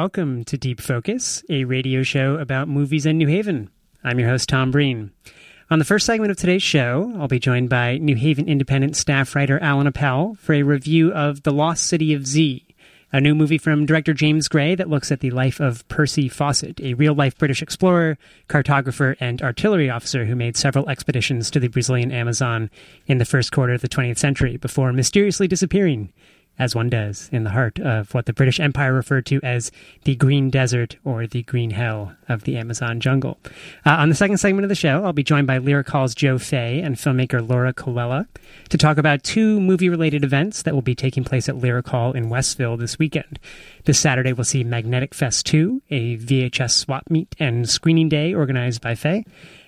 welcome to Deep Focus, a radio show about movies in New Haven. I'm your host, Tom Breen. On the first segment of today's show, I'll be joined by New Haven Independent staff writer Allan Appel for a review of The Lost City of Z, a new movie from director James Gray that looks at the life of Percy Fawcett, a real life British explorer, cartographer, and artillery officer who made several expeditions to the Brazilian Amazon in the first quarter of the 20th century before mysteriously disappearing as one does, in the heart of what the British Empire referred to as the Green Desert or the Green Hell of the Amazon jungle. Uh, on the second segment of the show, I'll be joined by Lyric Hall's Joe Fay and filmmaker Laura Colella to talk about two movie related events that will be taking place at Lyric Hall in Westville this weekend. This Saturday, we'll see Magnetic Fest 2, a VHS swap meet and screening day organized by Fay.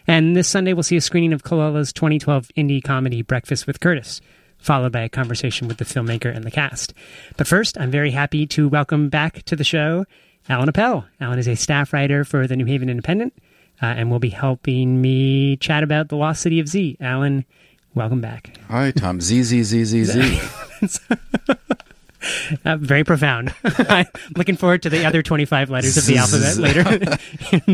And this Sunday, we'll see a screening of Colella's 2012 indie comedy Breakfast with Curtis followed by a conversation with the filmmaker and the cast. But first, I'm very happy to welcome back to the show Allan Appel. Alan is a staff writer for the New Haven Independent uh, and will be helping me chat about the lost city of Z. Allan, welcome back. Hi, Tom. Z, Z, Z, Z, Z. Uh, very profound. I'm looking forward to the other 25 letters of the alphabet later.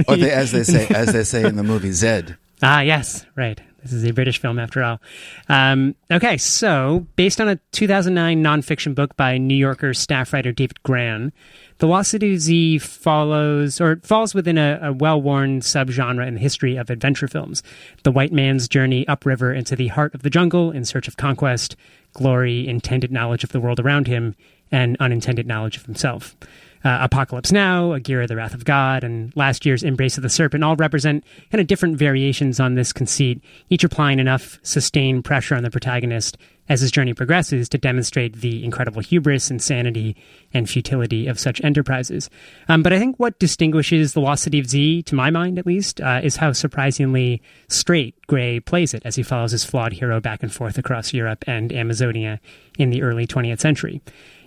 or they, as they say, as they say in the movie Zed. Ah, yes, right. This is a British film, after all. Um, okay, so based on a 2009 nonfiction book by New Yorker staff writer David Grann, The Lost City of Z follows or falls within a, a well-worn subgenre in the history of adventure films: the white man's journey upriver into the heart of the jungle in search of conquest, glory, intended knowledge of the world around him, and unintended knowledge of himself uh, Apocalypse Now, Aguirre, The Wrath of God, and last year's Embrace of the Serpent all represent kind of different variations on this conceit, each applying enough sustained pressure on the protagonist as his journey progresses to demonstrate the incredible hubris, insanity, and futility of such enterprises. Um, but I think what distinguishes The Lost City of Z, to my mind at least, uh, is how surprisingly straight Gray plays it as he follows his flawed hero back and forth across Europe and Amazonia in the early 20th century.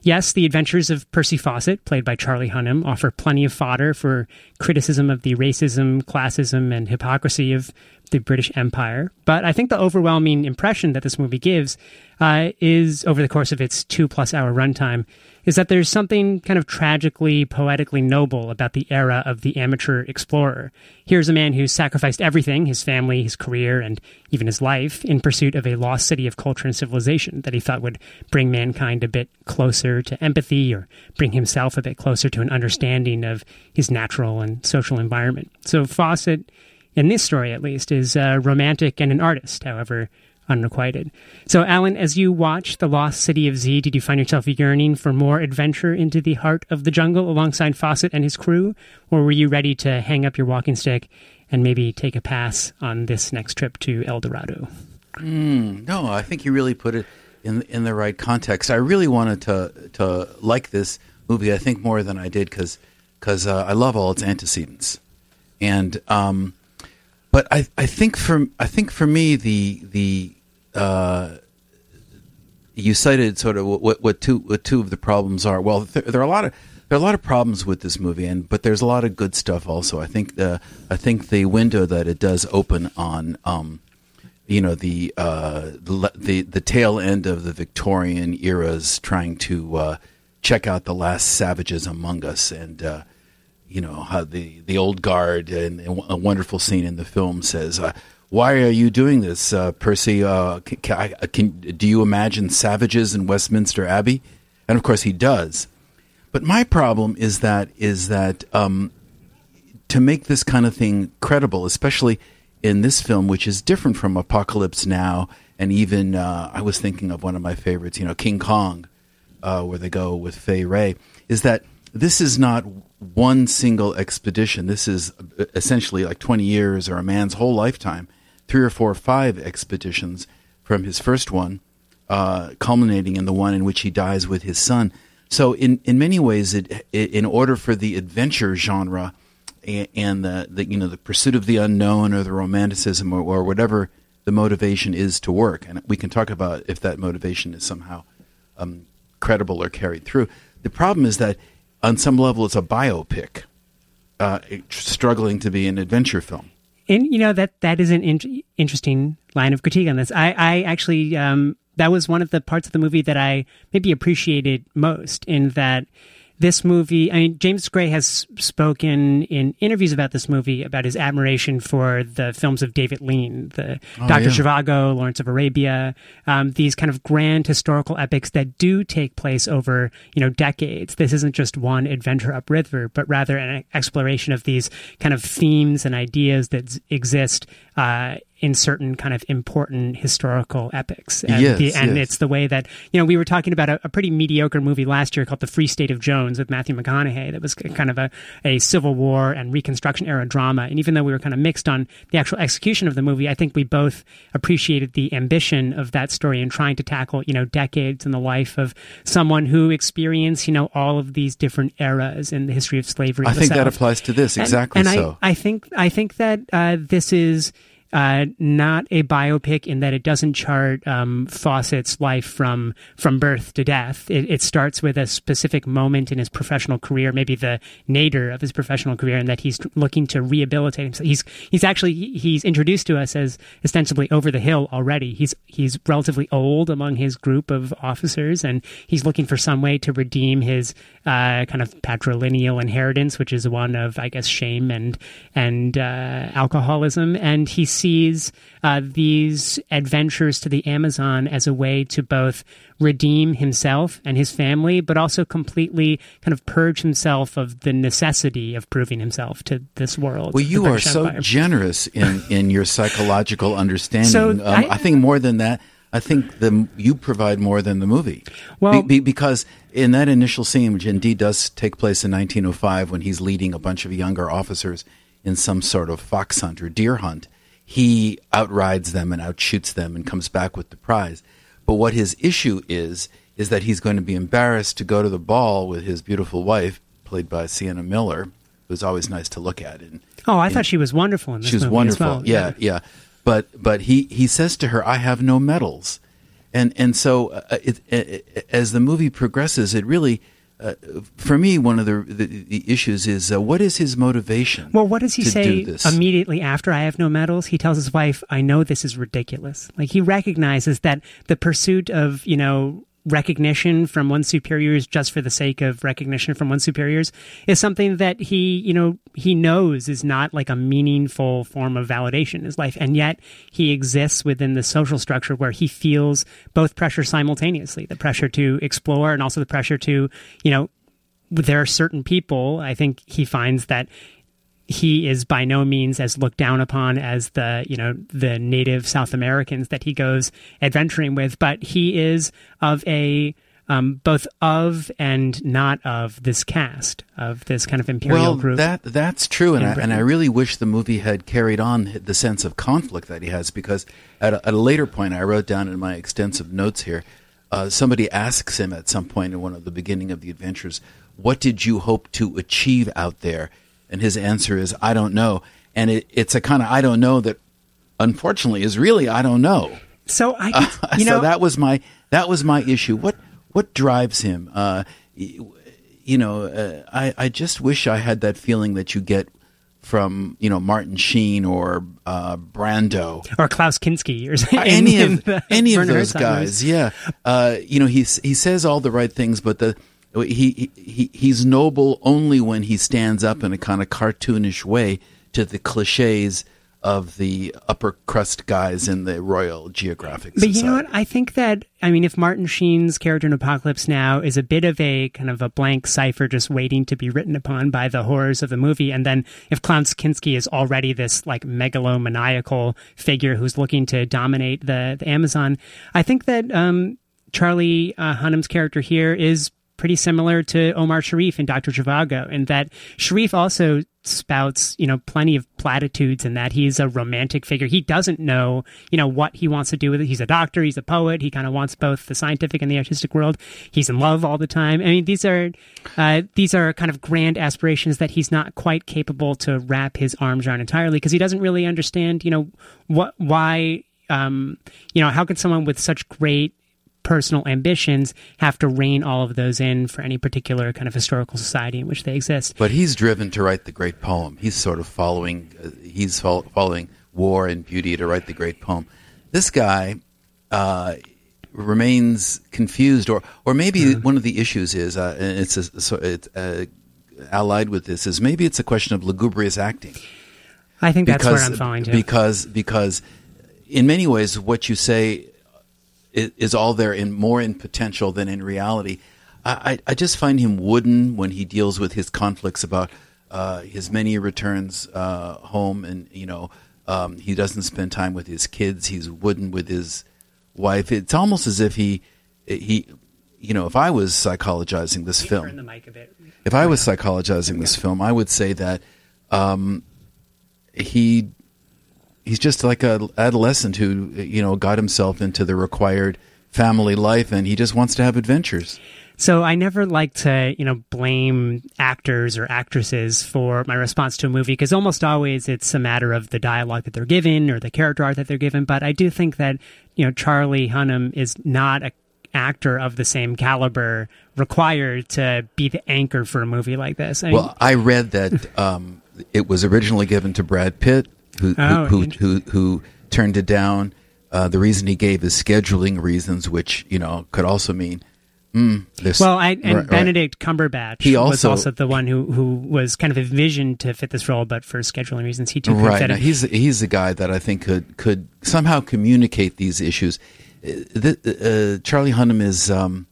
Yes, the adventures of Percy Fawcett, played by Charlie Hunnam, offer plenty of fodder for criticism of the racism, classism, and hypocrisy of the British Empire. But I think the overwhelming impression that this movie gives uh, is, over the course of its two plus hour runtime, is that there's something kind of tragically, poetically noble about the era of the amateur explorer. Here's a man who sacrificed everything his family, his career, and even his life in pursuit of a lost city of culture and civilization that he thought would bring mankind a bit closer to empathy or bring himself a bit closer to an understanding of his natural and social environment. So Fawcett, in this story at least, is a romantic and an artist, however unrequited. So, Allan, as you watch The Lost City of Z, did you find yourself yearning for more adventure into the heart of the jungle alongside Fawcett and his crew? Or were you ready to hang up your walking stick and maybe take a pass on this next trip to El Dorado? Mm, no, I think you really put it in in the right context. I really wanted to to like this movie. I think more than I did because because uh, I love all its antecedents, and um, but I, I think for I think for me the the uh, you cited sort of what, what two what two of the problems are. Well, there, there, are a lot of there are a lot of problems with this movie, and but there's a lot of good stuff also. I think the I think the window that it does open on, um, you know, the, uh, the the tail end of the Victorian eras, trying to uh, check out the last savages among us, and uh, you know how the the old guard and, a wonderful scene in the film says uh, why are you doing this, uh, Percy? Uh, can, can, can, do you imagine savages in Westminster Abbey? And of course, he does. But my problem is that is that um, to make this kind of thing credible, especially in this film, which is different from Apocalypse Now, and even uh, I was thinking of one of my favorites, you know, King Kong, uh, where they go with Fay Wray, is that this is not one single expedition. This is uh, essentially like 20 years or a man's whole lifetime three or four or five expeditions from his first one, uh, culminating in the one in which he dies with his son. So, in, in many ways, it, it, in order for the adventure genre and, and the, the, you know the pursuit of the unknown or the romanticism or, or, whatever the motivation is to work, and we can talk about if that motivation is somehow um, credible or carried through. The problem is that on some level, it's a biopic uh, struggling to be an adventure film and you know that that is an in- interesting line of critique on this. I, I actually um, that was one of the parts of the movie that I maybe appreciated most in that this movie, I mean, James Gray has spoken in interviews about this movie about his admiration for the films of David Lean, the Oh, Dr. yeah. Zhivago, Lawrence of Arabia, um, these kind of grand historical epics that do take place over, you know, decades. This isn't just one adventure upriver, but rather an exploration of these kind of themes and ideas that z- exist uh, in certain kind of important historical epics. And, Yes, the, and yes. it's the way that, you know, we were talking about a, a pretty mediocre movie last year called The Free State of Jones with Matthew McConaughey that was kind of a, a Civil War and Reconstruction era drama. And even though we were kind of mixed on the actual execution of the movie, I think we both appreciated the ambition of that story and trying to tackle, you know, decades in the life of someone who experienced, you know, all of these different eras in the history of slavery. I think that applies to this And- exactly and, so. I, I think I think that uh, this is uh, not a biopic in that it doesn't chart um, Fawcett's life from from birth to death. It, it starts with a specific moment in his professional career, maybe the nadir of his professional career, and that he's looking to rehabilitate himself. He's he's actually he's introduced to us as ostensibly over the hill already. He's he's relatively old among his group of officers, and he's looking for some way to redeem his uh, kind of patrilineal inheritance, which is one of I guess shame and and uh, alcoholism, and he sees uh, these adventures to the Amazon as a way to both redeem himself and his family, but also completely kind of purge himself of the necessity of proving himself to this world. Well, you are so Empire. generous in, in your psychological understanding. So, um, I- I, think more than that, I think the you provide more than the movie. Well- Be- be- because in that initial scene, which indeed does take place in 1905, when he's leading a bunch of younger officers in some sort of fox hunt or deer hunt, he outrides them and outshoots them and comes back with the prize. But what his issue is is that he's going to be embarrassed to go to the ball with his beautiful wife, played by Sienna Miller, who's always nice to look at. And Oh, I thought she was wonderful in this she was wonderful. well. yeah, yeah. But but he he says to her, "I have no medals," and and so uh, it, it, as the movie progresses, it really. Uh, for me, one of the the, the issues is uh, what is his motivation? Well, what does he say do immediately after I have no medals? He tells his wife, I know this is ridiculous. Like he recognizes that the pursuit of, you know, recognition from one's superiors just for the sake of recognition from one's superiors is something that he, you know, he knows is not like a meaningful form of validation in his life. And yet he exists within the social structure where he feels both pressure simultaneously, the pressure to explore and also the pressure to, you know, there are certain people, I think he finds that he is by no means as looked down upon as the you know the native South Americans that he goes adventuring with, but he is of a um, both of and not of this caste of this kind of imperial well, group. that that's true, and I, and I really wish the movie had carried on the sense of conflict that he has, because at a, at a later point, I wrote down in my extensive notes here, uh, somebody asks him at some point in one of the beginning of the adventures, "What did you hope to achieve out there?" And his answer is, "I don't know," and it, it's a kind of "I don't know" that, unfortunately, is really "I don't know." so I, could, you so know, that was my that was my issue. What what drives him? Uh, you know, uh, I I just wish I had that feeling that you get from you know Martin Sheen or uh, Brando. or Klaus Kinski or something. any of any of those Herzog movies. guys, yeah. Uh, you know, he he says all the right things, but the he, he he's noble only when he stands up in a kind of cartoonish way to the cliches of the upper crust guys in the Royal Geographic But Society. you know what? I think that I mean, if Martin Sheen's character in Apocalypse Now is a bit of a kind of a blank cipher, just waiting to be written upon by the horrors of the movie, and then if Klaus Kinski is already this like megalomaniacal figure who's looking to dominate the the Amazon, I think that um, Charlie uh, Hunnam's character here is pretty similar to Omar Sharif in Dr. Zhivago, in that Sharif also spouts, you know, plenty of platitudes and that he's a romantic figure. He doesn't know, you know, what he wants to do with it. He's a doctor, he's a poet, he kind of wants both the scientific and the artistic world. He's in love all the time. I mean, these are uh, these are kind of grand aspirations that he's not quite capable to wrap his arms around entirely because he doesn't really understand, you know, what why um, you know, how could someone with such great personal ambitions have to rein all of those in for any particular kind of historical society in which they exist. But he's driven to write the great poem. He's sort of following. Uh, he's fol- following war and beauty to write the great poem. This guy, uh, remains confused, or or maybe one of the issues is, uh, and it's a, so it's uh, allied with this is maybe it's a question of lugubrious acting. I think that's where I'm falling to. Because because in many ways, what you say is, is all there in more in potential than in reality. I, I just find him wooden when he deals with his conflicts about uh, his many returns uh, home, and you know um, he doesn't spend time with his kids. He's wooden with his wife. It's almost as if he he you know if I was psychologizing this film, if I was psychologizing this film, I would say that um, he he's just like a adolescent who you know got himself into the required family life, and he just wants to have adventures. So I never like to, you know, blame actors or actresses for my response to a movie because almost always it's a matter of the dialogue that they're given or the character art that they're given. But I do think that, you know, Charlie Hunnam is not a actor of the same caliber required to be the anchor for a movie like this. I well, mean, I read that um, it was originally given to Brad Pitt, who oh, who, who, who, who turned it down. Uh, the reason he gave is scheduling reasons, which you know could also mean Mm, well, I, and right, Benedict right. Cumberbatch he also, was also the one who, who was kind of envisioned to fit this role, but for scheduling reasons, he took right. Now, he's he's the guy that I think could could somehow communicate these issues. Uh, the, uh, Charlie Hunnam is um,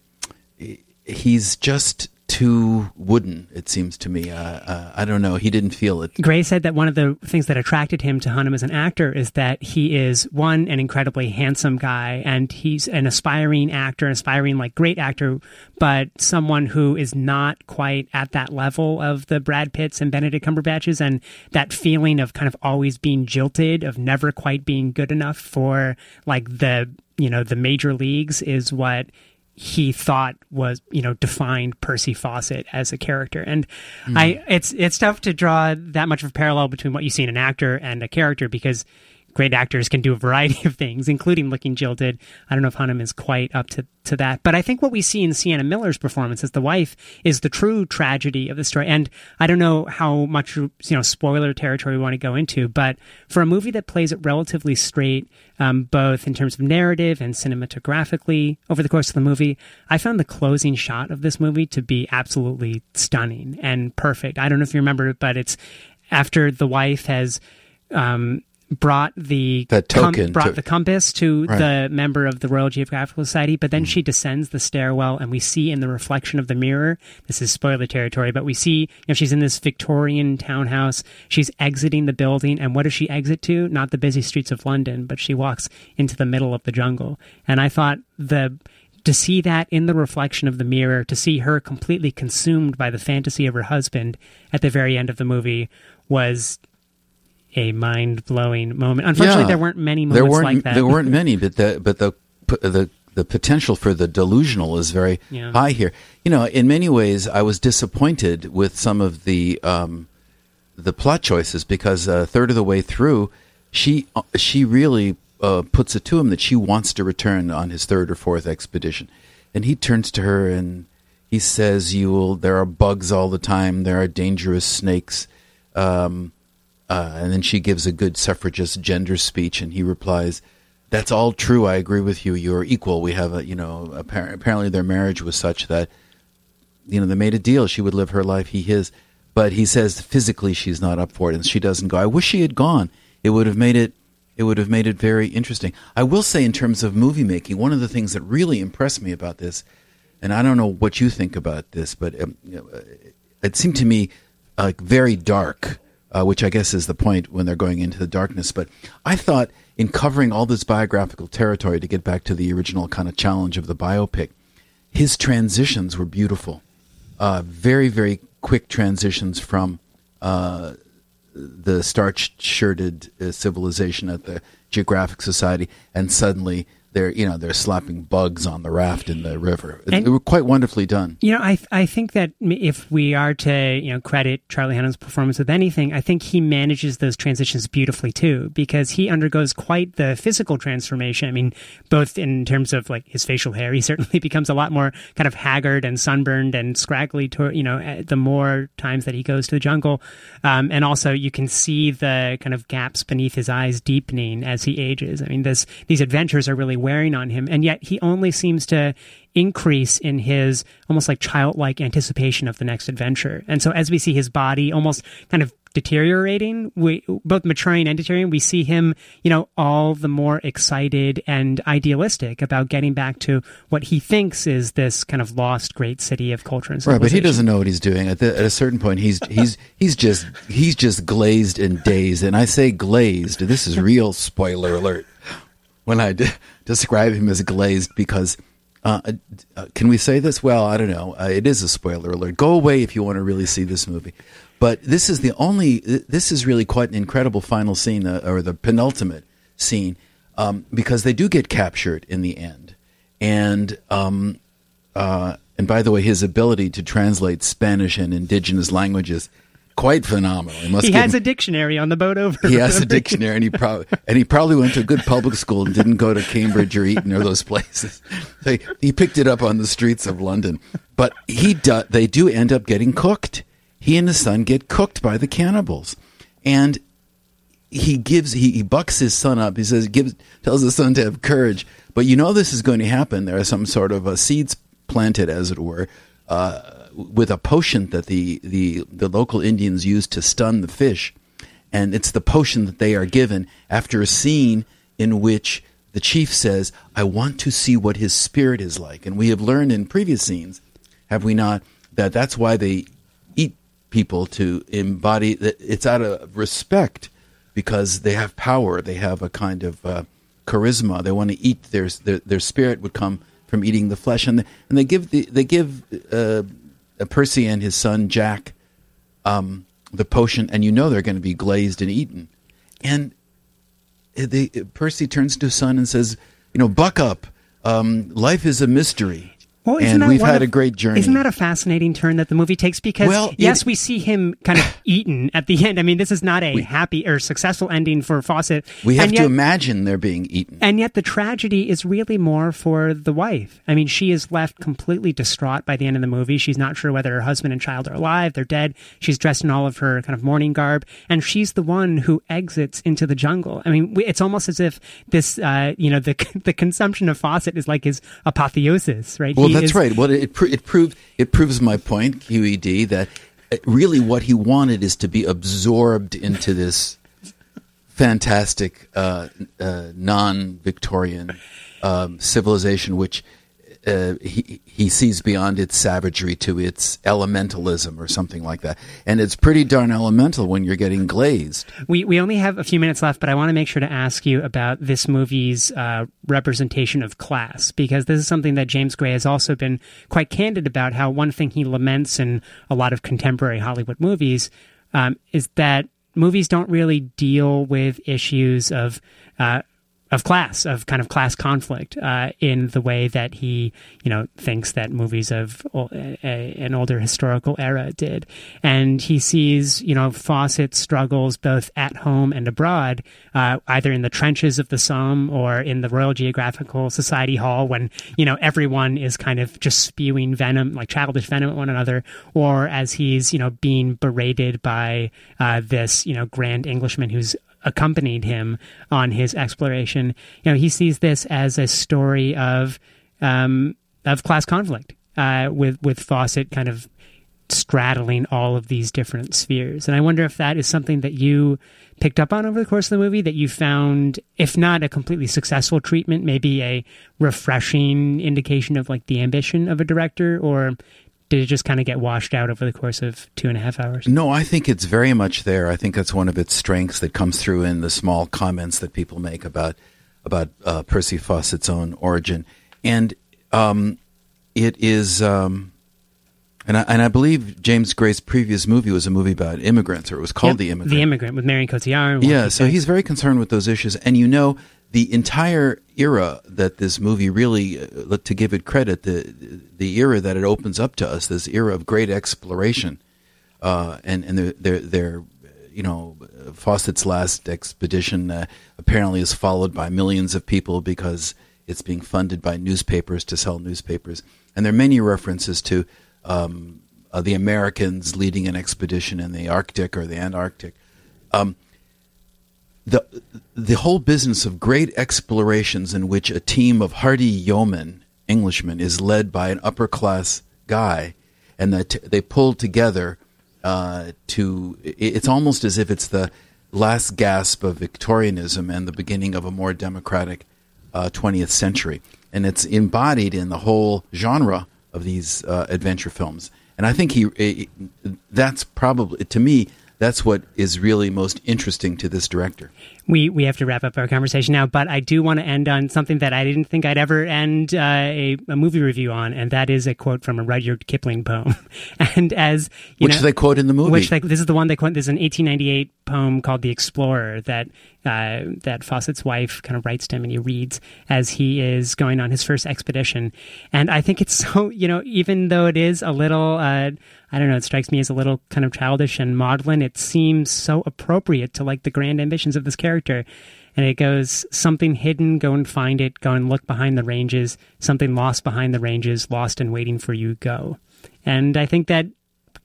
he's just too wooden. It seems to me. Uh, uh, I don't know. He didn't feel it. Gray said that one of the things that attracted him to Hunnam as an actor is that he is one an incredibly handsome guy, and he's an aspiring actor, aspiring like great actor, but someone who is not quite at that level of the Brad Pitts and Benedict Cumberbatches, and that feeling of kind of always being jilted, of never quite being good enough for like the you know the major leagues is what he thought was you know defined Percy Fawcett as a character and mm. I it's it's tough to draw that much of a parallel between what you see in an actor and a character because great actors can do a variety of things, including looking jilted. I don't know if Hunnam is quite up to, to that. But I think what we see in Sienna Miller's performance as the wife is the true tragedy of the story. And I don't know how much, you know, spoiler territory we want to go into, but for a movie that plays it relatively straight, um, both in terms of narrative and cinematographically over the course of the movie, I found the closing shot of this movie to be absolutely stunning and perfect. I don't know if you remember it, but it's after the wife has um, brought the that token com- brought to, the compass to right. the member of the Royal Geographical Society, but then mm. she descends the stairwell, and we see in the reflection of the mirror. This is spoiler territory, but we see you know she's in this Victorian townhouse. She's exiting the building, and what does she exit to? Not the busy streets of London, but she walks into the middle of the jungle. And I thought the to see that in the reflection of the mirror, to see her completely consumed by the fantasy of her husband at the very end of the movie was a mind blowing moment. Unfortunately, yeah, there weren't many moments there weren't, like that. There weren't many, but the but the the the potential for the delusional is very yeah. high here. You know, in many ways, I was disappointed with some of the um, the plot choices because a third of the way through, she she really uh, puts it to him that she wants to return on his third or fourth expedition, and he turns to her and he says, "You will. There are bugs all the time. There are dangerous snakes." Um, uh, and then she gives a good suffragist gender speech, and he replies, "That's all true. I agree with you. You're equal. We have a, you know, apparently their marriage was such that, you know, they made a deal. She would live her life, he his. But he says physically she's not up for it, and she doesn't go. I wish she had gone. It would have made it. It would have made it very interesting. I will say, in terms of movie making, one of the things that really impressed me about this, and I don't know what you think about this, but um, it seemed to me like very dark uh, which I guess is the point when they're going into the darkness. But I thought in covering all this biographical territory to get back to the original kind of challenge of the biopic, his transitions were beautiful. Uh, very, very quick transitions from uh, the starch shirted uh, civilization at the Geographic Society and suddenly they're you know they're slapping bugs on the raft in the river. And, they were quite wonderfully done. You know, I I think that if we are to you know credit Charlie Hunnam's performance with anything, I think he manages those transitions beautifully too, because he undergoes quite the physical transformation. I mean, both in terms of like his facial hair, he certainly becomes a lot more kind of haggard and sunburned and scraggly. To, you know, the more times that he goes to the jungle, um, and also you can see the kind of gaps beneath his eyes deepening as he ages. I mean, this these adventures are really wearing on him? And yet he only seems to increase in his almost like childlike anticipation of the next adventure. And so as we see his body almost kind of deteriorating, we both maturing and deteriorating, we see him, you know, all the more excited and idealistic about getting back to what he thinks is this kind of lost great city of culture and Right, but he doesn't know what he's doing. At, the, at a certain point, he's he's he's just he's just glazed and dazed. And I say glazed. This is real spoiler alert. When I de- describe him as glazed, because uh, uh, can we say this? Well, I don't know. Uh, it is a spoiler alert. Go away if you want to really see this movie. But this is the only. This is really quite an incredible final scene, uh, or the penultimate scene, um, because they do get captured in the end, and um, uh, and by the way, his ability to translate Spanish and indigenous languages quite phenomenal. He, he has him, a dictionary on the boat over. He has a dictionary, and he probably and he probably went to a good public school and didn't go to Cambridge or Eton or those places. They, he picked it up on the streets of London, but he do, they do end up getting cooked he and his son get cooked by the cannibals. And he gives he, he bucks his son up. He says gives tells his son to have courage. But you know this is going to happen. There are some sort of seeds planted, as it were, uh, with a potion that the, the the local Indians use to stun the fish, and it's the potion that they are given after a scene in which the chief says, "I want to see what his spirit is like." And we have learned in previous scenes, have we not, that that's why they eat people to embody that it's out of respect because they have power they have a kind of uh, charisma. They want to eat their, their, their spirit would come from eating the flesh. And they, and they give the, they give uh, Percy and his son Jack um, the potion and you know they're going to be glazed and eaten. And they, Percy turns to his son and says you know buck up. Um, life is a mystery well, and we've had of, a great journey. Isn't that a fascinating turn that the movie takes? Because well, yes, it, we see him kind of eaten at the end. I mean, this is not a we, happy or successful ending for Fawcett. We have yet, to imagine they're being eaten. And yet, the tragedy is really more for the wife. I mean, she is left completely distraught by the end of the movie. She's not sure whether her husband and child are alive. They're dead. She's dressed in all of her kind of mourning garb, and she's the one who exits into the jungle. I mean, it's almost as if this, uh, you know, the the consumption of Fawcett is like his apotheosis, right? Well, he that's is, right. Well, it it proved it proves my point, QED, that uh, really what he wanted is to be absorbed into this fantastic uh, uh, non-Victorian um, civilization, which uh, he he sees beyond its savagery to its elementalism or something like that, and it's pretty darn elemental when you're getting glazed. We we only have a few minutes left, but I want to make sure to ask you about this movie's uh, representation of class because this is something that James Gray has also been quite candid about. How one thing he laments in a lot of contemporary Hollywood movies um, is that movies don't really deal with issues of uh, of class, of kind of class conflict, uh, in the way that he, you know, thinks that movies of an older historical era did. And he sees, you know, Fawcett's struggles both at home and abroad, uh, either in the trenches of the Somme or in the Royal Geographical Society Hall when, you know, everyone is kind of just spewing venom, like childish venom at one another, or as he's, you know, being berated by uh, this, you know, grand Englishman who's accompanied him on his exploration. You know, he sees this as a story of um, of class conflict, uh, with with Fawcett kind of straddling all of these different spheres. And I wonder if that is something that you picked up on over the course of the movie that you found, if not a completely successful treatment, maybe a refreshing indication of like the ambition of a director, or did it just kind of get washed out over the course of two and a half hours? No, I think it's very much there. I think that's one of its strengths that comes through in the small comments that people make about about uh, Percy Fawcett's own origin, and um, it is. Um, and I, and I believe James Gray's previous movie was a movie about immigrants, or it was called yep, The Immigrant. The Immigrant with Marion Cotillard. Yeah, so he's very concerned with those issues. And you know, the entire era that this movie really, uh, to give it credit, the the era that it opens up to us, this era of great exploration, uh, and and they're, they're, they're, you know, Fawcett's last expedition uh, apparently is followed by millions of people because it's being funded by newspapers to sell newspapers, and there are many references to um, uh, the Americans leading an expedition in the Arctic or the Antarctic. Um, the the whole business of great explorations in which a team of hardy yeomen, Englishmen, is led by an upper class guy, and that they pull together uh, to. It's almost as if it's the last gasp of Victorianism and the beginning of a more democratic uh, 20th century, and it's embodied in the whole genre of these uh, adventure films. And I think he that's probably to me that's what is really most interesting to this director. We we have to wrap up our conversation now, but I do want to end on something that I didn't think I'd ever end uh, a, a, movie review on, and that is a quote from a Rudyard Kipling poem. and as which know, they quote in the movie, which like this is the one they quote. There's an 1898 poem called "The Explorer" that uh, that Fawcett's wife kind of writes to him, and he reads as he is going on his first expedition. And I think it's so you know, even though it is a little. Uh, I don't know, it strikes me as a little kind of childish and maudlin. It seems so appropriate to like the grand ambitions of this character. And it goes, something hidden, go and find it, go and look behind the ranges, something lost behind the ranges, lost and waiting for you, go. And I think that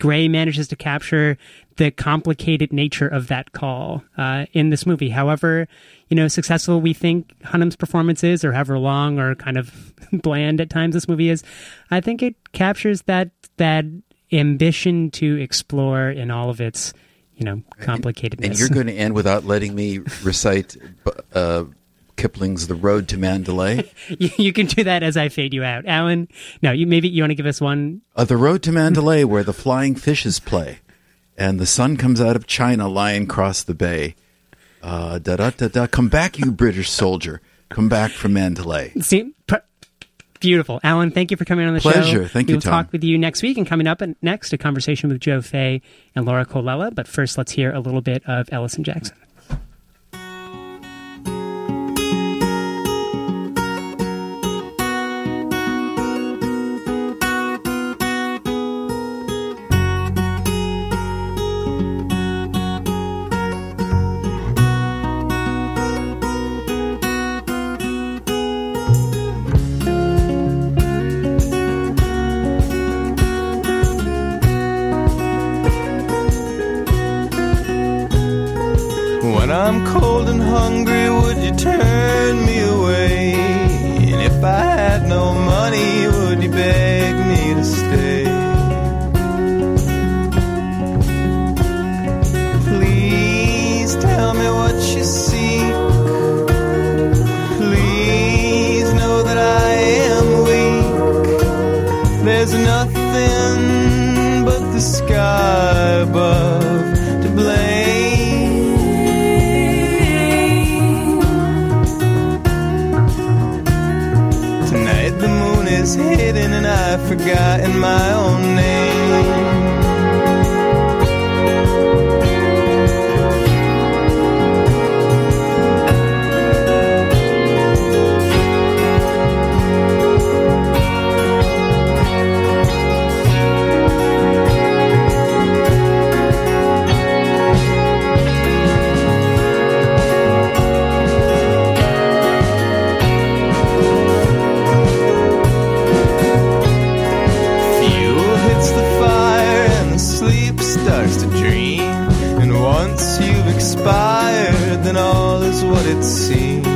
Gray manages to capture the complicated nature of that call uh, in this movie. However, you know, successful we think Hunnam's performance is, or however long or kind of bland at times this movie is, I think it captures that that ambition to explore in all of its you know complicatedness. And you're going to end without letting me recite uh, Kipling's "The Road to Mandalay." you, can do that as I fade you out, Allan. No, you maybe you want to give us one. Uh, the Road to Mandalay, where the flying fishes play, and the sun comes out of China, lying across the bay. Uh, da da da da. Come back, you British soldier. Come back from Mandalay. See, pr- Beautiful. Allan, thank you for coming on the Pleasure. show. Pleasure. Thank you. we'll talk with you next week and coming up uh, next, a conversation with Joe Fay and Laura Colella. But first, let's hear a little bit of Ellison Jackson. hungry, would you turn me away? And if I had no money, would you beg me to stay? Please tell me what you see. Please know that I am weak. There's nothing but the sky. Once you've expired, then all is what it seems.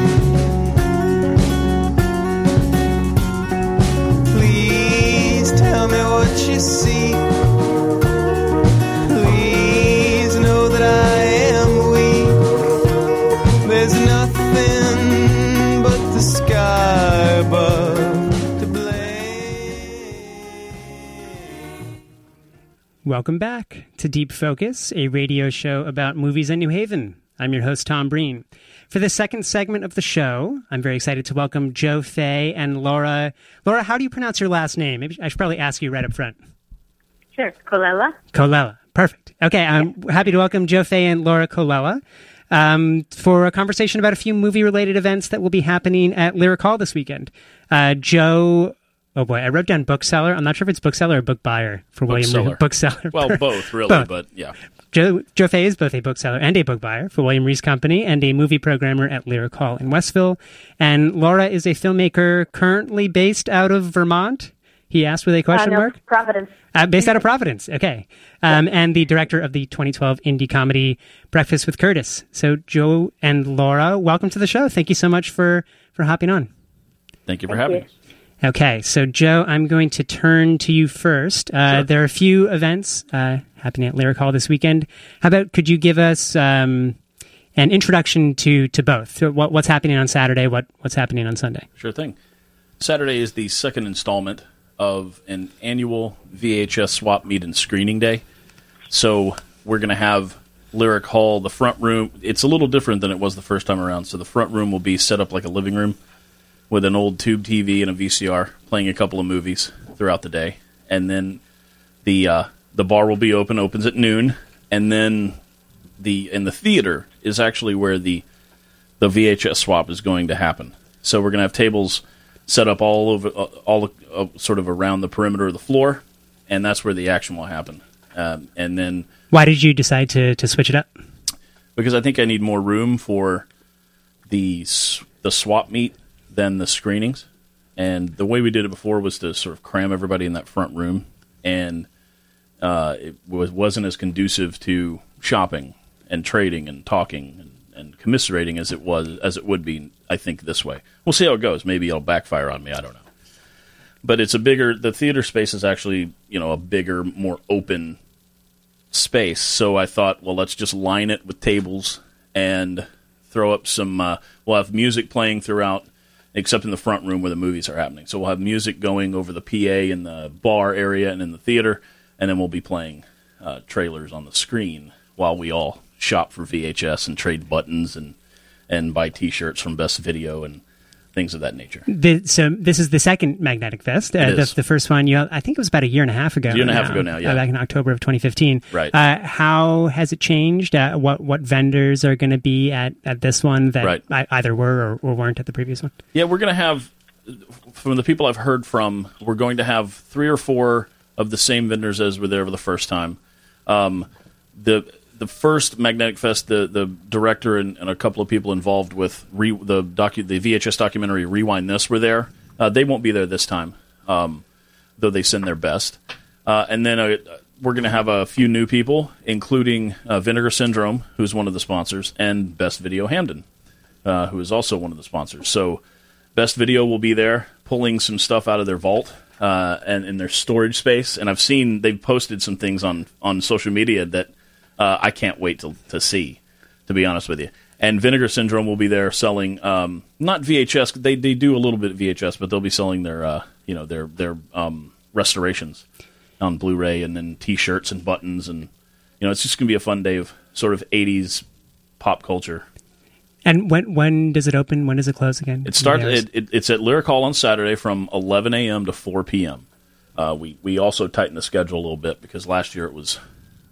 Please tell me what you see. Welcome back to Deep Focus, a radio show about movies in New Haven. I'm your host, Tom Breen. For the second segment of the show, I'm very excited to welcome Joe Fay and Laura. Laura, how do you pronounce your last name? Maybe I should probably ask you right up front. Sure, Colella. Colella. Perfect. Okay, I'm happy to welcome Joe Fay and Laura Colella um, for a conversation about a few movie related events that will be happening at Lyric Hall this weekend. Uh, Joe Oh boy, I wrote down bookseller. I'm not sure if it's bookseller or book buyer for William bookseller. Reese. Bookseller. Well, both really, both. but yeah. Joe, Joe Fay is both a bookseller and a book buyer for William Reese Company and a movie programmer at Lyric Hall in Westville. And Laura is a filmmaker currently based out of Vermont. He asked with a question uh, no, mark. Providence. Uh, based out of Providence. Okay. Um, and the director of the 2012 indie comedy Breakfast with Curtis. So, Joe and Laura, welcome to the show. Thank you so much for, for hopping on. Thank you for Thank having you. us. Okay. So, Joe, I'm going to turn to you first. Uh, Sure. There are a few events uh, happening at Lyric Hall this weekend. How about could you give us um, an introduction to, to both? So what, what's happening on Saturday? What, what's happening on Sunday? Sure thing. Saturday is the second installment of an annual VHS swap meet and screening day. So we're going to have Lyric Hall, the front room. It's a little different than it was the first time around. So the front room will be set up like a living room with an old tube TV and a VCR playing a couple of movies throughout the day. And then the uh, the bar will be open, opens at noon, and then the in the theater is actually where the the VHS swap is going to happen. So we're going to have tables set up all over, uh, all uh, sort of around the perimeter of the floor, and that's where the action will happen. Um, and then Why did you decide to, to switch it up? because I think I need more room for the the swap meet than the screenings. And the way we did it before was to sort of cram everybody in that front room, and uh, it was wasn't as conducive to shopping and trading and talking and, and commiserating as it was as it would be. I think this way. We'll see how it goes. Maybe it'll backfire on me. I don't know. But it's a bigger. The theater space is actually you know a bigger, more open space. So I thought, well, let's just line it with tables and throw up some. Uh, we'll have music playing throughout, except in the front room where the movies are happening. So we'll have music going over the PA in the bar area and in the theater, and then we'll be playing uh, trailers on the screen while we all shop for VHS and trade buttons and and buy T-shirts from Best Video and things of that nature. The, so this is the second Magnetic Fest. Uh, the, the first one, you I think it was about a year and a half ago. Year and a half ago now, yeah. uh, back in October of 2015. Right. Uh, how has it changed? Uh, what what vendors are going to be at, at this one that Right. I, either were or, or weren't at the previous one? Yeah, we're going to have, from the people I've heard from, we're going to have three or four of the same vendors as were there for the first time. Um, the the first Magnetic Fest, the the director and, and a couple of people involved with re, the docu, the VHS documentary Rewind This were there. Uh, they won't be there this time, um, though they send their best. Uh, and then uh, we're going to have a few new people, including uh, Vinegar Syndrome, who's one of the sponsors, and Best Video Hamden, uh, who is also one of the sponsors. So Best Video will be there pulling some stuff out of their vault uh, and in their storage space. And I've seen they've posted some things on, on social media that uh, I can't wait to, to see, to be honest with you. And Vinegar Syndrome will be there selling um, not VHS. They they do a little bit of VHS, but they'll be selling their uh, you know their their um, restorations on Blu-ray and then T-shirts and buttons and you know it's just gonna be a fun day of sort of '80s pop culture And when when does it open? When does it close again? It starts. It, it, it's at Lyric Hall on Saturday from 11 a.m. to 4 p.m. Uh, we we also tightened the schedule a little bit because last year it was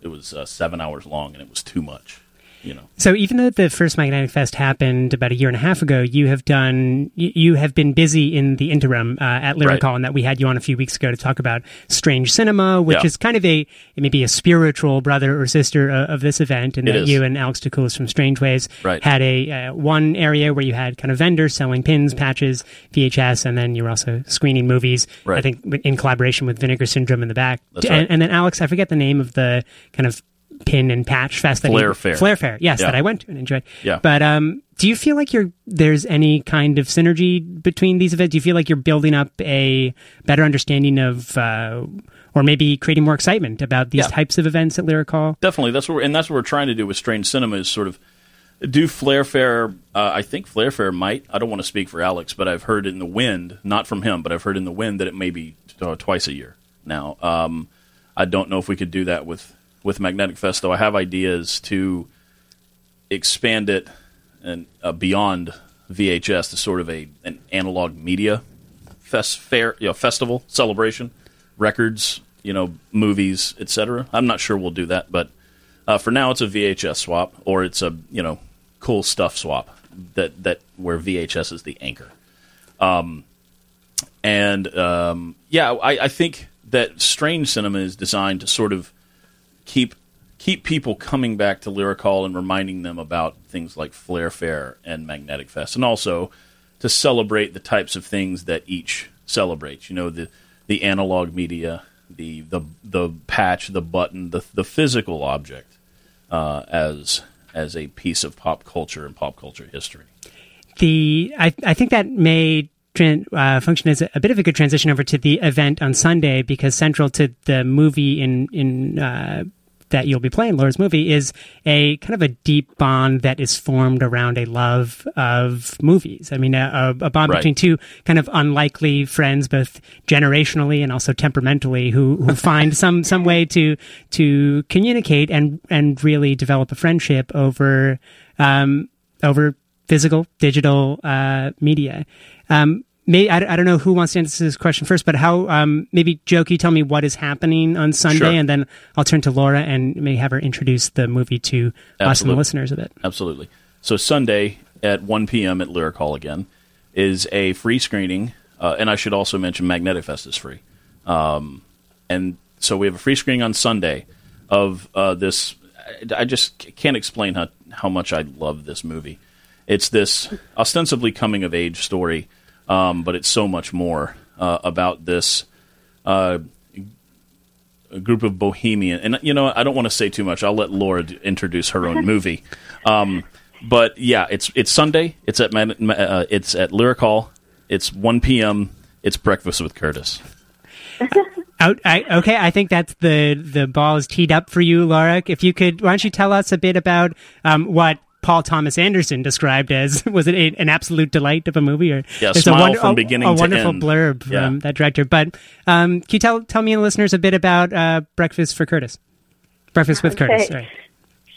it was uh, seven hours long and it was too much. You know, So even though the first Magnetic Fest happened about a year and a half ago, you have done you, have been busy in the interim uh, at Lyric Right. Hall, and that we had you on a few weeks ago to talk about Strange Cinema, which Yeah. is kind of a maybe a spiritual brother or sister uh, of this event, and It that is. you and Alex DeCoulis from Strange Ways Right. had a uh, one area where you had kind of vendors selling pins, patches, VHS, and then you were also screening movies. I think in collaboration with Vinegar Syndrome in the back. And, and then Alex, I forget the name of the kind of pin and patch fest that Flare he, Fair. Flare Fair, yes, Yeah. that I went to and enjoyed. Yeah. But um, do you feel like you're there's any kind of synergy between these events? Do you feel like you're building up a better understanding of, uh, or maybe creating more excitement about these Yeah. types of events at Lyric Hall? definitely that's what and that's what we're trying to do with Strange Cinema is sort of do Flare Fair. Uh, I think Flare Fair might. I don't want to speak for Alex, but I've heard in the wind, not from him, but I've heard in the wind that it may be uh, twice a year now. Um, I don't know if we could do that with with Magnetic Fest, though. I have ideas to expand it and uh, beyond VHS to sort of a an analog media fest fair, you know, festival celebration, records, you know, movies, etc. I'm not sure we'll do that, but uh, for now, it's a VHS swap or it's a you know cool stuff swap that that where VHS is the anchor. Um, and um, yeah, I, I think that strange cinema is designed to sort of keep keep people coming back to Lyric Hall and reminding them about things like Flare Fair and Magnetic Fest, and also to celebrate the types of things that each celebrates. You know, the the analog media, the the the patch, the button, the the physical object uh, as as a piece of pop culture and pop culture history. The I I think that may uh, function as a, bit of a good transition over to the event on Sunday because central to the movie in in uh, that you'll be playing, Laura's movie, is a kind of a deep bond that is formed around a love of movies. I mean, a, a bond Right. between two kind of unlikely friends, both generationally and also temperamentally, who who find some some way to to communicate and and really develop a friendship over um, over physical digital uh, media. Um, May, I, I don't know who wants to answer this question first, but how um, maybe Joe, can you tell me what is happening on Sunday, Sure. and then I'll turn to Laura and may have her introduce the movie to us and the listeners a bit. Absolutely. So Sunday at 1 p.m. at Lyric Hall again is a free screening, uh, and I should also mention Magnetic Fest is free. Um, and so we have a free screening on Sunday of uh, this. I I just can't explain how how much I love this movie. It's this ostensibly coming of age story, um, but it's so much more uh, about this uh, group of bohemian and you know i don't want to say too much. I'll let laura d- introduce her own movie. Um, but yeah it's it's sunday. It's at uh, it's at lyric hall. It's 1 p.m it's breakfast with curtis. Out, I, okay, I think that's the the ball is teed up for you, Laura. If you could, why don't you tell us a bit about um, what Paul Thomas Anderson described as was it a, an absolute delight of a movie? Or Yeah, there's smile a, wonder- from a- beginning a to wonderful end. blurb from Yeah. that director. But um, can you tell tell me and listeners a bit about uh, Breakfast for Curtis? Breakfast with Okay. Curtis. Sorry.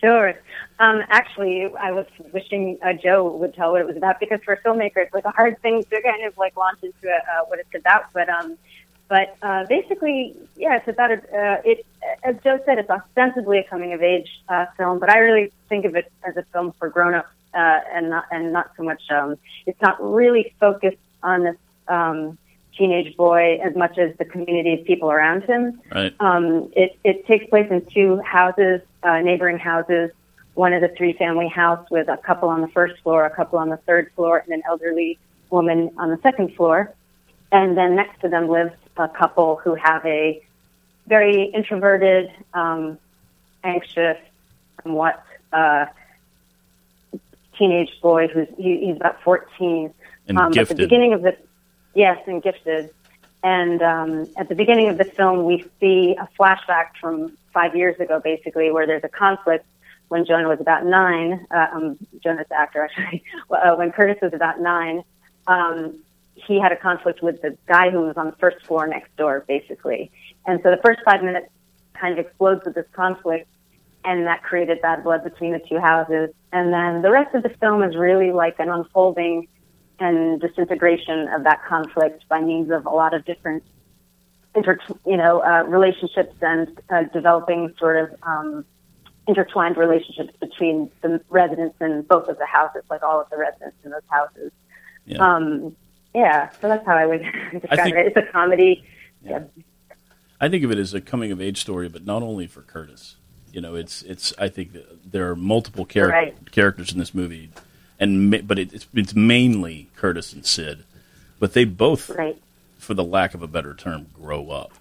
Sure. Um, actually, I was wishing uh, Joe would tell what it was about because for filmmakers, it's like a hard thing to kind of like launch into uh, what it's about. But um, but uh, basically, yeah, it's about a, uh, it. As Joe said, it's ostensibly a coming of age uh, film, but I really think of it as a film for grown ups uh, and not and not so much. Um, it's not really focused on this um, teenage boy as much as the community of people around him. right Um, it, it takes place in two houses, uh, neighboring houses. One is a three-family house with a couple on the first floor, a couple on the third floor, and an elderly woman on the second floor. And then next to them lives a couple who have a very introverted, um, anxious, somewhat uh, teenage boy who's he, he's about 14. And um, At the beginning of the yes, and gifted. And um, at the beginning of the film, we see a flashback from five years ago, basically, where there's a conflict when Jonah was about nine. Uh, um, Jonah's the actor, actually. uh, when Curtis was about nine, um, he had a conflict with the guy who was on the first floor next door, basically. And so the first five minutes kind of explodes with this conflict, and that created bad blood between the two houses. And then the rest of the film is really like an unfolding and disintegration of that conflict by means of a lot of different inter, you know, uh, relationships and uh, developing sort of um, intertwined relationships between the residents in both of the houses, like all of the residents in those houses. yeah Um, yeah, so that's how I would describe think- it. It's a comedy. Yeah. i think of it as a coming of age story but not only for curtis you know it's it's i think there are multiple char- Right. characters in this movie and ma- but it, it's it's mainly curtis and sid but they both Right. for the lack of a better term grow up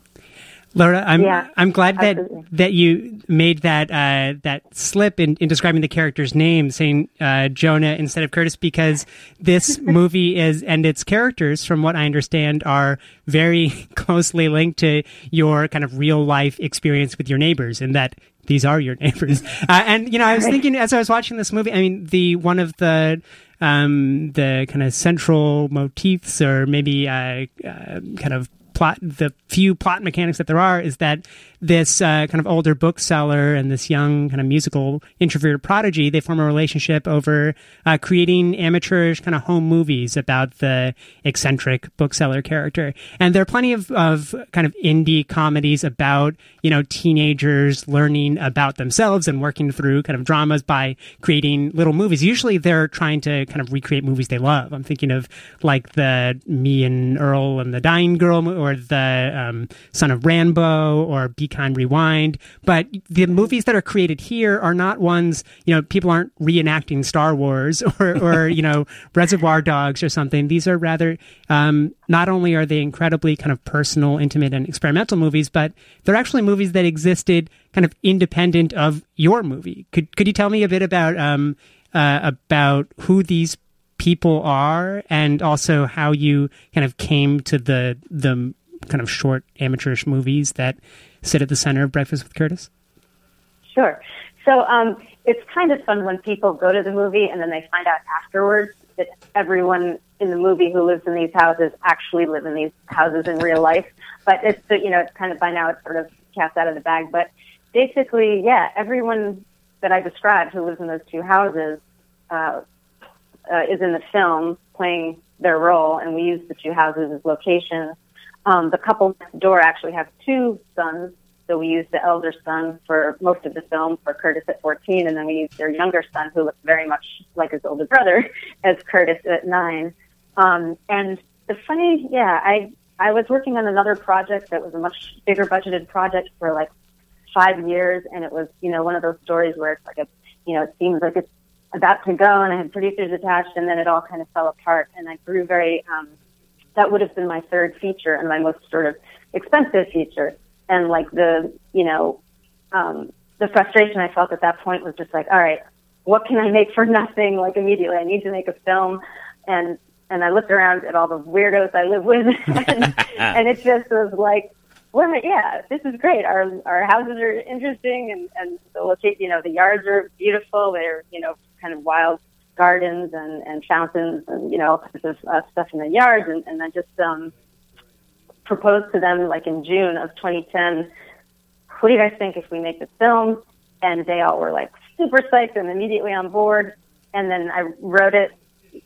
Laura, I'm Yeah, I'm glad that absolutely. that you made that uh, that slip in, in describing the character's name, saying uh, Jonah instead of Curtis, because this movie is and its characters, from what I understand, are very closely linked to your kind of real life experience with your neighbors, and that these are your neighbors. Uh, and you know, I was thinking as I was watching this movie, I mean, the one of the um, the kind of central motifs, or maybe uh, uh, kind of plot the few plot mechanics that there are is that this uh, kind of older bookseller and this young kind of musical introverted prodigy they form a relationship over uh, creating amateurish kind of home movies about the eccentric bookseller character. And there are plenty of, of kind of indie comedies about you know teenagers learning about themselves and working through kind of dramas by creating little movies. Usually they're trying to kind of recreate movies they love. I'm thinking of like the me and earl and the dying girl or the um, Son of Rambow or Be Kind Rewind. But the movies that are created here are not ones, you know, people aren't reenacting Star Wars or, or you know, Reservoir Dogs or something. These are rather, um, not only are they incredibly kind of personal, intimate, and experimental movies, but they're actually movies that existed kind of independent of your movie. Could could you tell me a bit about um, uh, about who these people are and also how you kind of came to the the kind of short amateurish movies that sit at the center of Breakfast with Curtis? Sure. So um, it's kind of fun when people go to the movie and then they find out afterwards that everyone in the movie who lives in these houses actually live in these houses in real life. But it's you know it's kind of by now it's sort of cast out of the bag. But basically, yeah, everyone that I described who lives in those two houses uh, uh, is in the film playing their role, and we use the two houses as locations. Um, the couple next door actually have two sons, so we used the elder son for most of the film for Curtis at 14, and then we used their younger son, who looks very much like his older brother, as Curtis at nine. Um, and the funny, yeah, I I was working on another project that was a much bigger budgeted project for like five years, and it was you know one of those stories where it's like a you know it seems like it's about to go and I had producers attached and then it all kind of fell apart and I grew very, um, that would have been my third feature and my most sort of expensive feature. And like the, you know, um, the frustration I felt at that point was just like, all right, what can I make for nothing? Like immediately, I need to make a film. And, and I looked around at all the weirdos I live with and, and it just was like, well, yeah, this is great. Our our houses are interesting, and and the location, you know, the yards are beautiful. They're you know kind of wild gardens and, and fountains and, you know, all kinds of uh, stuff in the yards. And, and I just um, proposed to them, like in June of 2010, what do you guys think if we make this film? And they all were like super psyched and immediately on board. And then I wrote it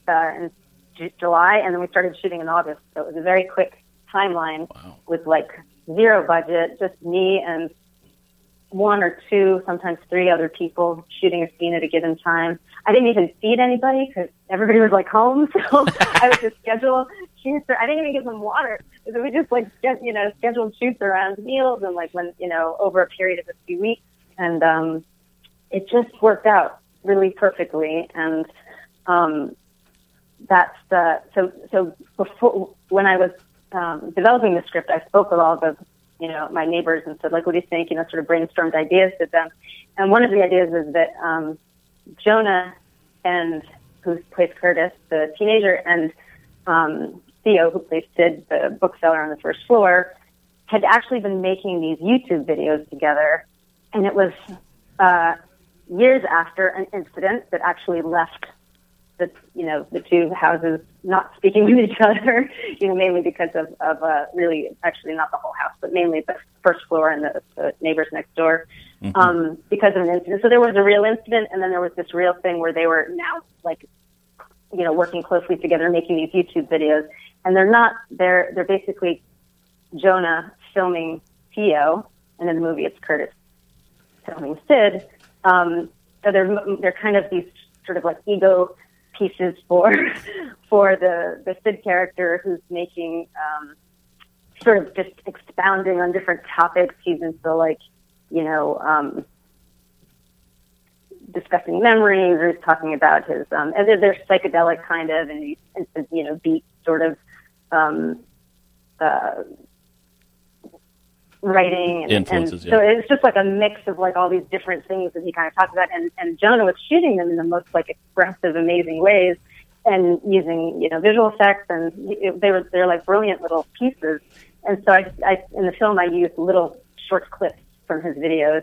uh, in J- July, and then we started shooting in August. So it was a very quick timeline Wow. with like zero budget, just me and one or two, sometimes three other people shooting a scene at a given time. I didn't even feed anybody because everybody was like home, so I would just schedule shoots. I didn't even give them water. So we just like get you know scheduled shoots around meals and like when you know over a period of a few weeks, and um, it just worked out really perfectly. And um, that's the so so before when I was um, developing the script, I spoke with all the you know, my neighbors and said, like, what do you think? You know, sort of brainstormed ideas with them. And one of the ideas is that um, Jonah and who plays Curtis, the teenager, and um, Theo, who plays Sid, the bookseller on the first floor, had actually been making these YouTube videos together. And it was uh, years after an incident that actually left the you know the two houses not speaking with each other. You know, mainly because of of uh, really actually not the whole house, but mainly the first floor and the, the neighbors next door. Um, because of an incident. So there was a real incident, and then there was this real thing where they were now like, you know, working closely together, making these YouTube videos. And they're not. They're they're basically Jonah filming Theo, and in the movie it's Curtis filming Sid. Um, so they're they're kind of these sort of like ego pieces for for the the Sid character who's making um, sort of just expounding on different topics. He's into like you know um, discussing memories or talking about his um, and they're, they're psychedelic kind of and he's into, you know beat sort of um, uh, writing and, Influences, and so yeah. it's just like a mix of like all these different things that he kind of talks about and and Jonah was shooting them in the most like expressive amazing ways and using you know visual effects and it, they were they're like brilliant little pieces and so I, I in the film I used little short clips from his videos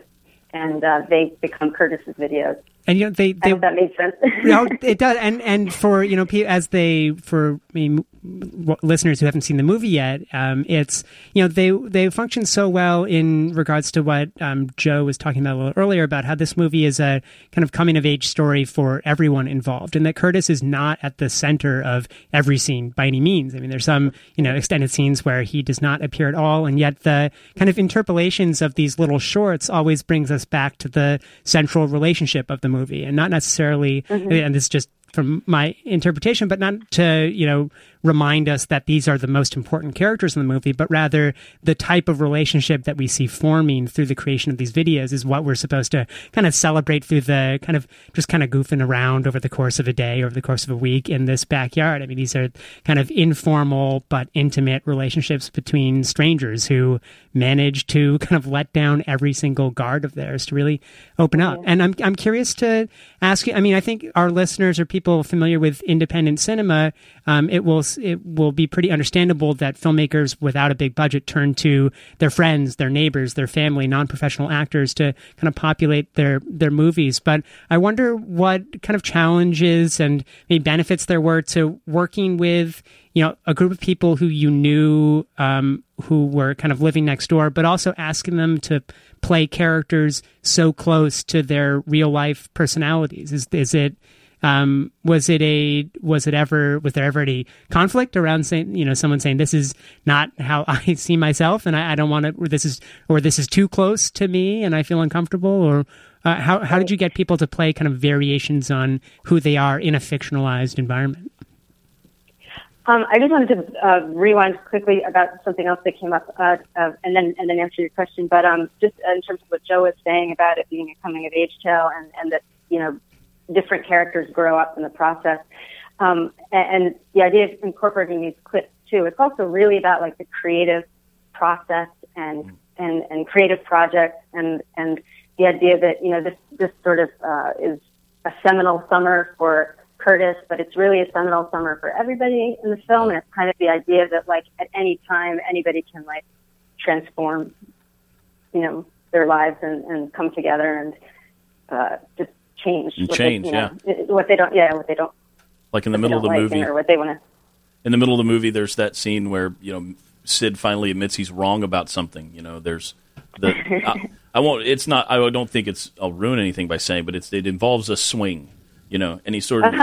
and uh, they become Curtis's videos. And you know they I they that made sense. No, it does, and and for you know, pe- as they for I mean, listeners who haven't seen the movie yet, um, it's you know they they function so well in regards to what um, Joe was talking about a little earlier about how this movie is a kind of coming of age story for everyone involved, and that Curtis is not at the center of every scene by any means. I mean, there's some you know extended scenes where he does not appear at all, and yet the kind of interpolations of these little shorts always brings us back to the central relationship of the movie, and not necessarily. And this is just from my interpretation, but not to you know remind us that these are the most important characters in the movie, but rather the type of relationship that we see forming through the creation of these videos is what we're supposed to kind of celebrate through the kind of just kind of goofing around over the course of a day, over the course of a week in this backyard. I mean, these are kind of informal but intimate relationships between strangers who manage to kind of let down every single guard of theirs to really open up. And I'm I'm curious to ask you. I mean, I think our listeners are people familiar with independent cinema. Um, it will it will be pretty understandable that filmmakers without a big budget turn to their friends, their neighbors, their family, non-professional actors to kind of populate their their movies. But I wonder what kind of challenges and maybe benefits there were to working with you know a group of people who you knew um, who were kind of living next door, but also asking them to play characters so close to their real life personalities. Is is it um, was it a was it ever was there ever any conflict around saying you know someone saying this is not how I see myself and I, I don't want to or this is or this is too close to me and I feel uncomfortable or uh, how how did you get people to play kind of variations on who they are in a fictionalized environment? Um, I just wanted to uh, rewind quickly about something else that came up, uh, uh, and then and then answer your question. But um, just in terms of what Joe was saying about it being a coming of age tale, and, and that you know different characters grow up in the process, um, and, the idea of incorporating these clips too. It's also really about like the creative process and and and creative projects, and and the idea that you know this this sort of uh, is a seminal summer for Curtis, but it's really a seminal summer for everybody in the film, and it's kind of the idea that like at any time anybody can like transform, you know, their lives and, and come together and uh, just change. And change, they, you know, uh, What they don't, yeah, what they don't. Like in the middle of the like movie, or what they want to. in the middle of the movie, there's that scene where you know Sid finally admits he's wrong about something. You know, there's the I, I won't. It's not. I don't think it's. I'll ruin anything by saying, but it's. It involves a swing. You know, and he sort of.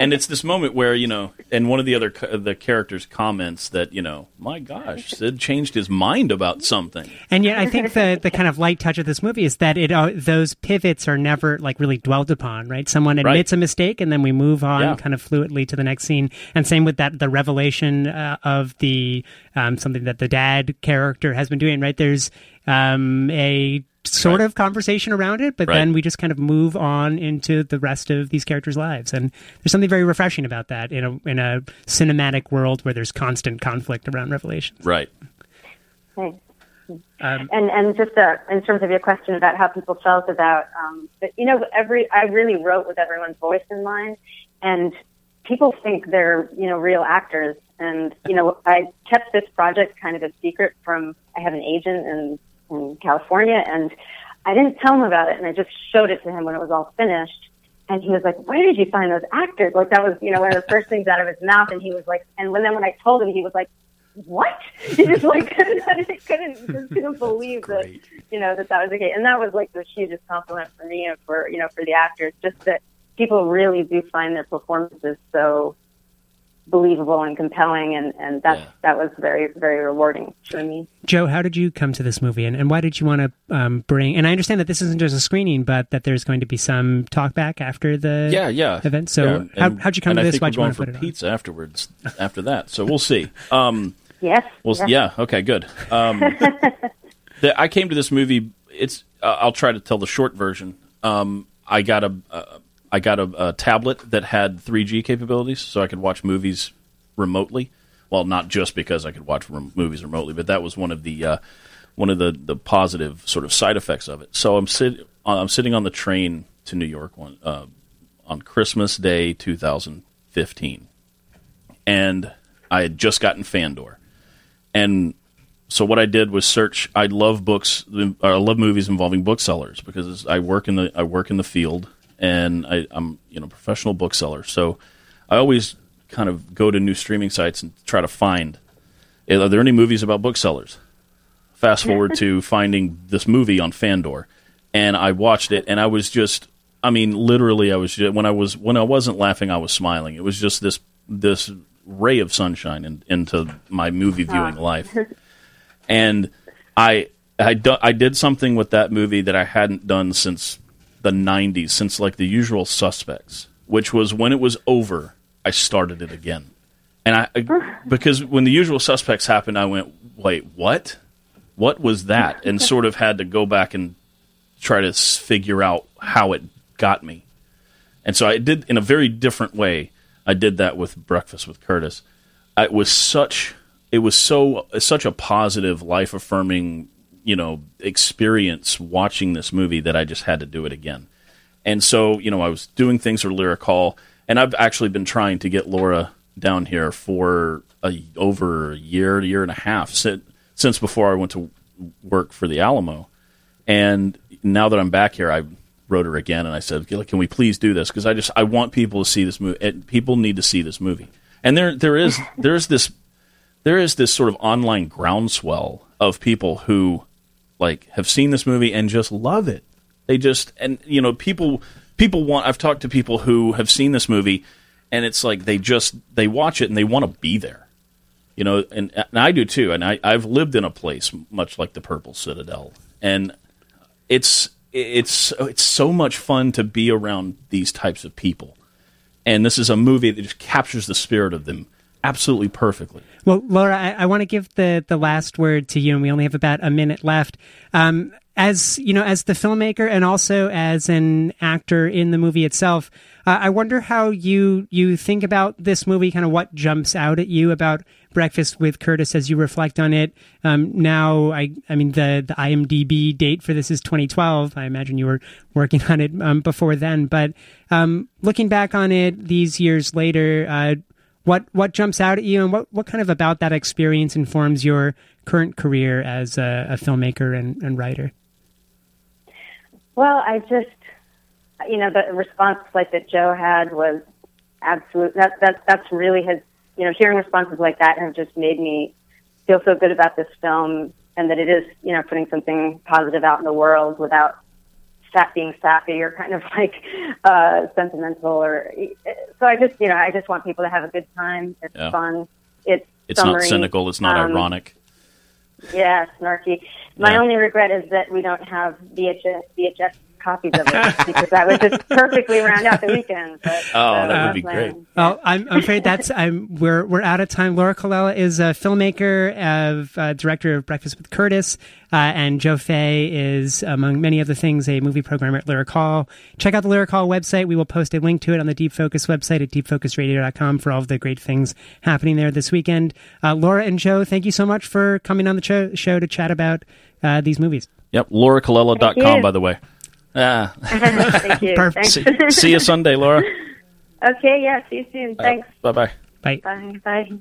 And it's this moment where you know, and one of the other ca- the characters comments that you know, my gosh, Sid changed his mind about something. And yet, I think the the kind of light touch of this movie is that it uh, those pivots are never like really dwelled upon. Right? Someone admits a mistake, and then we move on Yeah. kind of fluidly to the next scene. And same with that the revelation uh, of the um, something that the dad character has been doing. Right? There's um, a sort Right. of conversation around it, but Right. then we just kind of move on into the rest of these characters' lives. And there's something very refreshing about that in a in a cinematic world where there's constant conflict around revelations. Right. Thanks. Um, And and just uh, in terms of your question about how people felt about, um, but you know, every I really wrote with everyone's voice in mind, and people think they're you know real actors, and you know I kept this project kind of a secret from. I have an agent in in California, and I didn't tell him about it, and I just showed it to him when it was all finished. And he was like, "Where did you find those actors?" Like that was, you know, one of the first things out of his mouth. And he was like, and when then when I told him, he was like, "What?" He just like couldn't couldn't just couldn't believe that you know that that was the case. And that was like the hugest compliment for me and for you know for the actors, just that people really do find their performances so believable and compelling, and and that Yeah. that was very very rewarding for me. Joe, how did you come to this movie, and, and why did you want to um, bring? And I understand that this isn't just a screening, but that there's going to be some talk back after the Yeah, yeah. event. So, Yeah, how, and- how'd you come and to I this? think Why'd you want going to for put it on? pizza afterwards. After that, so we'll see. Um, Yes. Well, yes. yeah. Okay, good. Um, the, I came to this movie. It's. Uh, I'll try to tell the short version. Um, I got a. Uh, I got a, a tablet that had 3G capabilities, so I could watch movies remotely. Well, not just because I could watch rem- movies remotely, but that was one of the uh, one of the, the positive sort of side effects of it. So I'm sit I'm sitting on the train to New York one uh, on Christmas Day 2015, and I had just gotten Fandor and so what I did was search. I love books. I love movies involving booksellers because I work in the I work in the field, and I, I'm you know a professional bookseller. So I always kind of go to new streaming sites and try to find eh, are there any movies about booksellers. Fast forward to finding this movie on Fandor, and I watched it, and I was just. I mean, literally, I was just, when I was when I wasn't laughing, I was smiling. It was just this this ray of sunshine in, into my movie viewing life and I I, do, I did something with that movie that I hadn't done since the '90s, since like The Usual Suspects, which was when it was over, I started it again, And I because when the usual suspects happened, I went, wait, what? What was that? And sort of had to go back and try to figure out how it got me. And so I did in a very different way. I did that with Breakfast with Curtis. It was such it was so such a positive, life affirming, you know, experience watching this movie that I just had to do it again. And so, you know, I was doing things for Lyric Hall, and I've actually been trying to get Laura down here for a, over a year, a year and a half since, since before I went to work for the Alamo. And now that I'm back here, I wrote her again and I said, "Can we please do this? Because I just I want people to see this movie. People need to see this movie." And there there is there is this there is this sort of online groundswell of people who like have seen this movie and just love it. They just and you know people people want. I've talked to people who have seen this movie and it's like they just they watch it and they want to be there. You know, and, and I do too. And I, I've lived in a place much like the Purple Citadel, and it's it's it's so much fun to be around these types of people. And this is a movie that just captures the spirit of them absolutely perfectly. Well, Laura, I, I want to give the the last word to you, and we only have about a minute left. Um, as you know, as the filmmaker and also as an actor in the movie itself, uh, I wonder how you you think about this movie. Kind of what jumps out at you about Breakfast with Curtis as you reflect on it. Um, now, I I mean the the IMDb date for this is 2012. I imagine you were working on it um, before then, but um, looking back on it these years later. Uh, what what jumps out at you, and what, what kind of about that experience informs your current career as a, a filmmaker and, and writer? Well, I just, you know, the response like that Joe had was absolute. That that that's really has, you know, hearing responses like that have just made me feel so good about this film, and that it is, you know, putting something positive out in the world without being sappy or kind of like uh, sentimental or. So I just, you know, I just want people to have a good time. It's Yeah. fun. It's It's summery. not cynical. It's not Um, ironic. Yeah, snarky. My Yeah. only regret is that we don't have VHS, VHS copies of it because that would just perfectly round out the weekend. But, Oh, uh, that would be plan. great. Well, I'm, I'm afraid that's I'm we're we're out of time. Laura Colella is a filmmaker, of uh, director of Breakfast with Curtis, uh, and Joe Fay is, among many other things, a movie programmer at Lyric Hall. Check out the Lyric Hall website. We will post a link to it on the Deep Focus website at deepfocusradio.com for all of the great things happening there this weekend. Uh, Laura and Joe, thank you so much for coming on the show, show to chat about uh, these movies. Yep, lauracolella.com, Thank by the way. Ah, Thank you. Perfect. See, see you Sunday, Laura. okay, yeah, see you soon. Thanks. Bye bye. Bye. Bye. Bye.